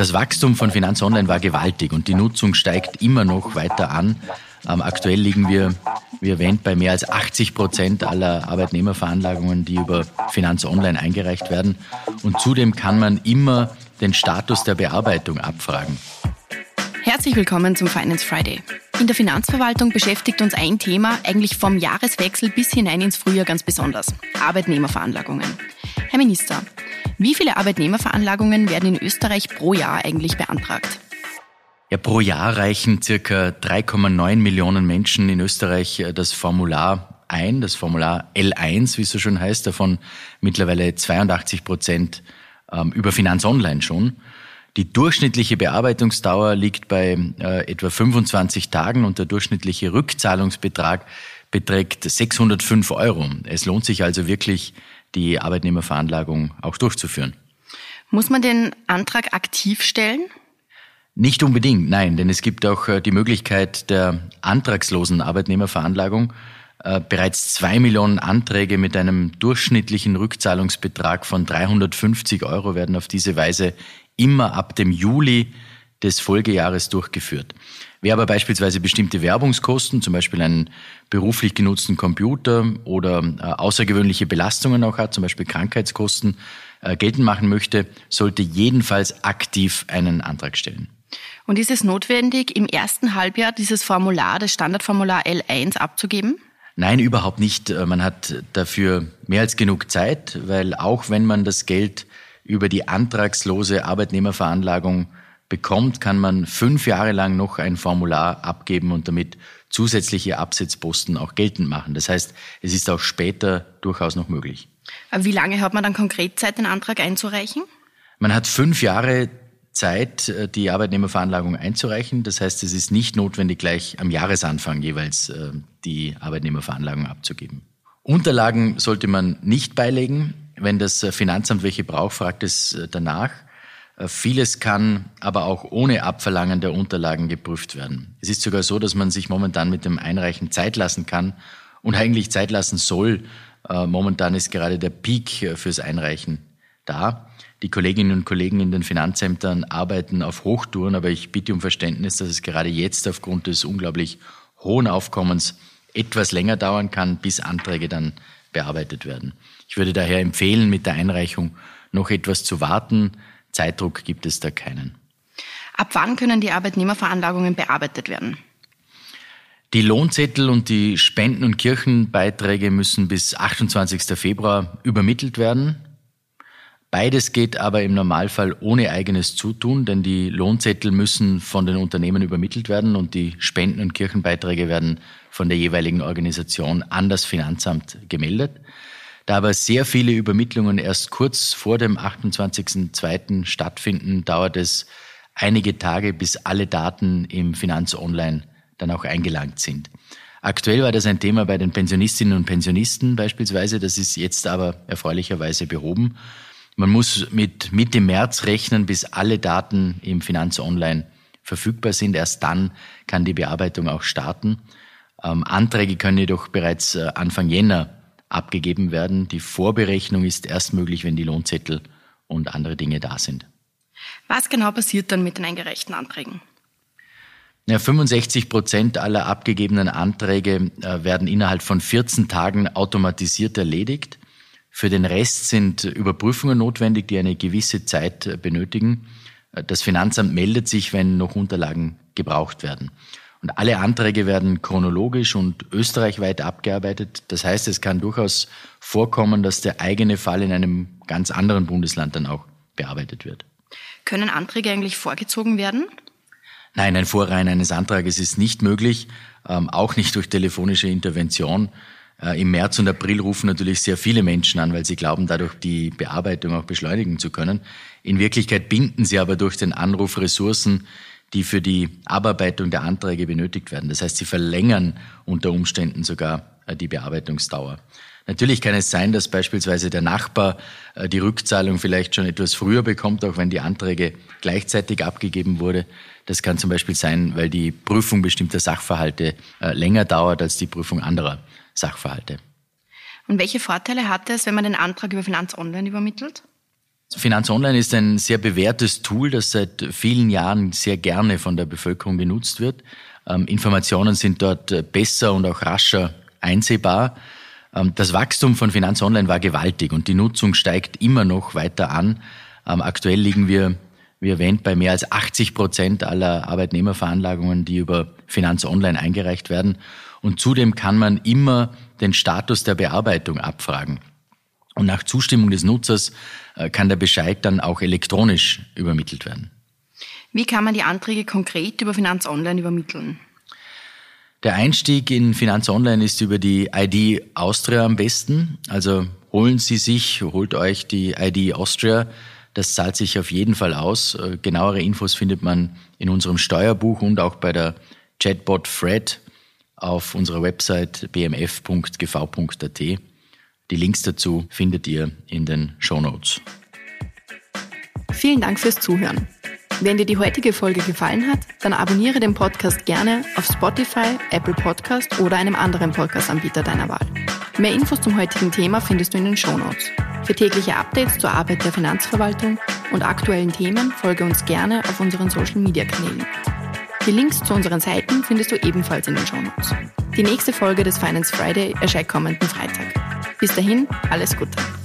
Das Wachstum von Finanz Online war gewaltig und die Nutzung steigt immer noch weiter an. Ähm, aktuell liegen wir, wie erwähnt, bei mehr als 80 Prozent aller Arbeitnehmerveranlagungen, die über Finanz Online eingereicht werden. Und zudem kann man immer den Status der Bearbeitung abfragen. Herzlich willkommen zum Finance Friday. In der Finanzverwaltung beschäftigt uns ein Thema eigentlich vom Jahreswechsel bis hinein ins Frühjahr ganz besonders. Arbeitnehmerveranlagungen. Herr Minister, wie viele Arbeitnehmerveranlagungen werden in Österreich pro Jahr eigentlich beantragt? Ja, pro Jahr reichen circa 3,9 Millionen Menschen in Österreich äh, das Formular ein, das Formular L1, wie es so schön heißt, davon mittlerweile 82 Prozent ähm, über Finanz Online schon. Die durchschnittliche Bearbeitungsdauer liegt bei äh, etwa 25 Tagen und der durchschnittliche Rückzahlungsbetrag beträgt 605 Euro. Es lohnt sich also wirklich, die Arbeitnehmerveranlagung auch durchzuführen. Muss man den Antrag aktiv stellen? Nicht unbedingt, nein, denn es gibt auch äh, die Möglichkeit der antragslosen Arbeitnehmerveranlagung. Äh, bereits zwei Millionen Anträge mit einem durchschnittlichen Rückzahlungsbetrag von 350 Euro werden auf diese Weise immer ab dem Juli des Folgejahres durchgeführt. Wer aber beispielsweise bestimmte Werbungskosten, zum Beispiel einen beruflich genutzten Computer oder äh, außergewöhnliche Belastungen auch hat, zum Beispiel Krankheitskosten, geltend machen möchte, sollte jedenfalls aktiv einen Antrag stellen. Und ist es notwendig, im ersten Halbjahr dieses Formular, das Standardformular L1 abzugeben? Nein, überhaupt nicht. Äh, man hat dafür mehr als genug Zeit, weil auch wenn man das Geld über die antragslose Arbeitnehmerveranlagung bekommt, kann man fünf Jahre lang noch ein Formular abgeben und damit zusätzliche Absetzposten auch geltend machen. Das heißt, es ist auch später durchaus noch möglich. Wie lange hat man dann konkret Zeit, den Antrag einzureichen? Man hat fünf Jahre Zeit, äh, die Arbeitnehmerveranlagung einzureichen. Das heißt, es ist nicht notwendig, gleich am Jahresanfang jeweils äh, die Arbeitnehmerveranlagung abzugeben. Unterlagen sollte man nicht beilegen. Wenn das äh, Finanzamt welche braucht, fragt es danach. Vieles kann aber auch ohne Abverlangen der Unterlagen geprüft werden. Es ist sogar so, dass man sich momentan mit dem Einreichen Zeit lassen kann und eigentlich Zeit lassen soll. Momentan ist gerade der Peak fürs Einreichen da. Die Kolleginnen und Kollegen in den Finanzämtern arbeiten auf Hochtouren, aber ich bitte um Verständnis, dass es gerade jetzt aufgrund des unglaublich hohen Aufkommens etwas länger dauern kann, bis Anträge dann bearbeitet werden. Ich würde daher empfehlen, mit der Einreichung noch etwas zu warten. Zeitdruck gibt es da keinen. Ab wann können die Arbeitnehmerveranlagungen bearbeitet werden? Die Lohnzettel und die Spenden- und Kirchenbeiträge müssen bis 28. Februar übermittelt werden. Beides geht aber im Normalfall ohne eigenes Zutun, denn die Lohnzettel müssen von den Unternehmen übermittelt werden und die Spenden- und Kirchenbeiträge werden von der jeweiligen Organisation an das Finanzamt gemeldet. Da aber sehr viele Übermittlungen erst kurz vor dem 28.02. stattfinden, dauert es einige Tage, bis alle Daten im Finanz Online dann auch eingelangt sind. Aktuell war das ein Thema bei den Pensionistinnen und Pensionisten beispielsweise. Das ist jetzt aber erfreulicherweise behoben. Man muss mit Mitte März rechnen, bis alle Daten im Finanz Online verfügbar sind. Erst dann kann die Bearbeitung auch starten. Ähm, Anträge können jedoch bereits äh, Anfang Jänner abgegeben werden. Die Vorberechnung ist erst möglich, wenn die Lohnzettel und andere Dinge da sind. Was genau passiert dann mit den eingereichten Anträgen? Ja, 65 Prozent aller abgegebenen Anträge äh, werden innerhalb von 14 Tagen automatisiert erledigt. Für den Rest sind Überprüfungen notwendig, die eine gewisse Zeit äh, benötigen. Äh, das Finanzamt meldet sich, wenn noch Unterlagen gebraucht werden. Und alle Anträge werden chronologisch und österreichweit abgearbeitet. Das heißt, es kann durchaus vorkommen, dass der eigene Fall in einem ganz anderen Bundesland dann auch bearbeitet wird. Können Anträge eigentlich vorgezogen werden? Nein, ein Vorreihen eines Antrages ist nicht möglich, ähm, auch nicht durch telefonische Intervention. Äh, Im März und April rufen natürlich sehr viele Menschen an, weil sie glauben, dadurch die Bearbeitung auch beschleunigen zu können. In Wirklichkeit binden sie aber durch den Anruf Ressourcen, die für die Abarbeitung der Anträge benötigt werden. Das heißt, sie verlängern unter Umständen sogar äh, die Bearbeitungsdauer. Natürlich kann es sein, dass beispielsweise der Nachbar äh, die Rückzahlung vielleicht schon etwas früher bekommt, auch wenn die Anträge gleichzeitig abgegeben wurde. Das kann zum Beispiel sein, weil die Prüfung bestimmter Sachverhalte länger dauert als die Prüfung anderer Sachverhalte. Und welche Vorteile hat es, wenn man den Antrag über Finanz Online übermittelt? Finanz Online ist ein sehr bewährtes Tool, das seit vielen Jahren sehr gerne von der Bevölkerung genutzt wird. Ähm, Informationen sind dort besser und auch rascher einsehbar. Ähm, das Wachstum von Finanz Online war gewaltig und die Nutzung steigt immer noch weiter an. Ähm, aktuell liegen wir, wie erwähnt, bei mehr als 80 Prozent aller Arbeitnehmerveranlagungen, die über Finanz Online eingereicht werden. Und zudem kann man immer den Status der Bearbeitung abfragen. Und nach Zustimmung des Nutzers äh, kann der Bescheid dann auch elektronisch übermittelt werden. Wie kann man die Anträge konkret über Finanz Online übermitteln? Der Einstieg in Finanz Online ist über die ID Austria am besten. Also holen Sie sich, holt euch die ID Austria. Das zahlt sich auf jeden Fall aus. Äh, genauere Infos findet man in unserem Steuerbuch und auch bei der Chatbot Fred auf unserer Website bmf.gv.at. Die Links dazu findet ihr in den Show Notes. Vielen Dank fürs Zuhören. Wenn dir die heutige Folge gefallen hat, dann abonniere den Podcast gerne auf Spotify, Apple Podcast oder einem anderen Podcast-Anbieter deiner Wahl. Mehr Infos zum heutigen Thema findest du in den Show Notes. Für tägliche Updates zur Arbeit der Finanzverwaltung und aktuellen Themen folge uns gerne auf unseren Social-Media-Kanälen. Die Links zu unseren Seiten findest du ebenfalls in den Show Notes. Die nächste Folge des Finance Friday erscheint kommenden Freitag. Bis dahin, alles Gute.